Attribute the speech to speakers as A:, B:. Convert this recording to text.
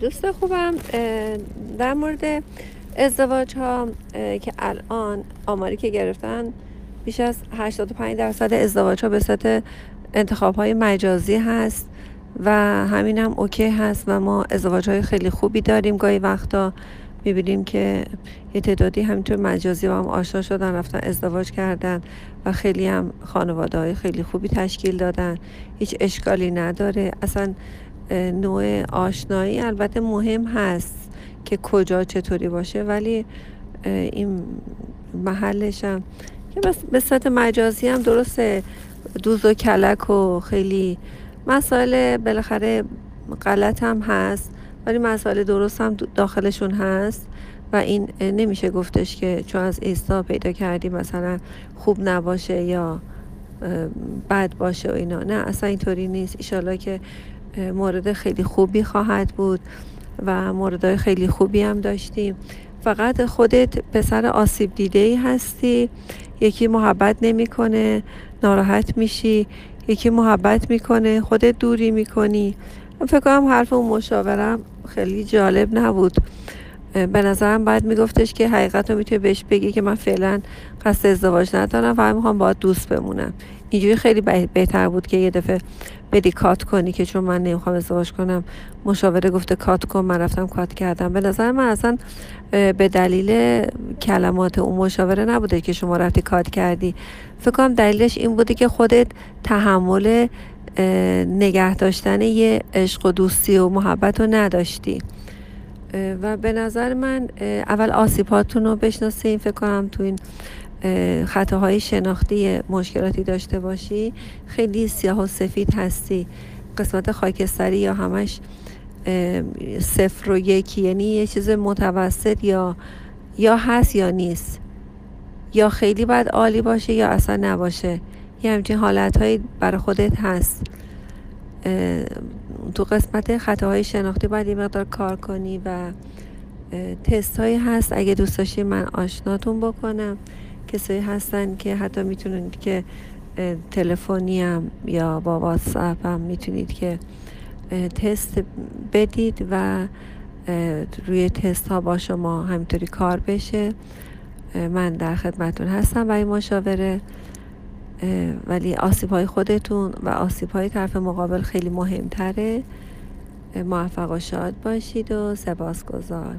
A: دوست خوبم در مورد ازدواج ها که الان آماری که گرفتن بیش از 85 درصد ازدواج ها به صورت انتخاب های مجازی هست و همین هم اوکی هست و ما ازدواج های خیلی خوبی داریم. گاهی وقتا می‌بینیم که یه تعدادی همینطور مجازی با هم آشنا شدن رفتن ازدواج کردن و خیلی هم خانواده های خیلی خوبی تشکیل دادن. هیچ اشکالی نداره. اصلا نوع آشنایی البته مهم هست که کجا چطوری باشه ولی این محلش هم که بس به صورت مجازی هم درسته. دوز و کلک و خیلی مسائل بالاخره غلط هم هست ولی مسائل درست هم داخلشون هست و این نمیشه گفتش که چون از ایستا پیدا کردی مثلا خوب نباشه یا بد باشه و اینا. نه اصلا اینطوری نیست. ایشالا که مورد خیلی خوبی خواهد بود و موردهای خیلی خوبی هم داشتیم. فقط خودت پسر آسیب دیده ای هستی. یکی محبت نمی‌کنه ناراحت میشی. یکی محبت می‌کنه خودت دوری می‌کنی. فکر کنم حرف اون مشاورم خیلی جالب نبود. به نظرم باید میگفتش که حقیقت رو می‌تونی بهش بگی که من فعلا قصد ازدواج ندارم و می‌خوام باید دوست بمونم. اینجوری خیلی بهتر بود که یه دفعه بدی کات کنی که چون من نمی‌خوام ازدواج کنم مشاوره گفته کات کن من رفتم کات کردم. به نظر من اصلا به دلیل کلمات اون مشاوره نبوده که شما رفتی کات کردی. فکر کنم دلیلش این بوده که خودت تحمل نگه داشتن یه عشق و دوستی و محبت رو نداشتی. و به نظر من اول آسیباتون رو بشناسین فکر کنم تو این خطاهای شناختی مشکلاتی داشته باشی. خیلی سیاه و سفید هستی. قسمت خاکستری یا همش صفر و یکی یعنی یه چیز متوسط یا یا هست یا نیست. یا خیلی باید عالی باشه یا اصلا نباشه. یه همچین حالت برای خودت هست. تو قسمت خطاهای شناختی باید یه مقدار کار کنی و تست هایی هست. اگه دوست داشتی من آشناتون بکنم. کسایی هستن که حتی می‌تونید که تلفنی هم یا با واتساپ هم می‌تونید که تست بدید و روی تست ها با شما همینطوری کار بشه. من در خدمتون هستم برای مشاوره. ولی آسیب های خودتون و آسیب های طرف مقابل خیلی مهمتره. موفق و شاد باشید و سپاسگزار.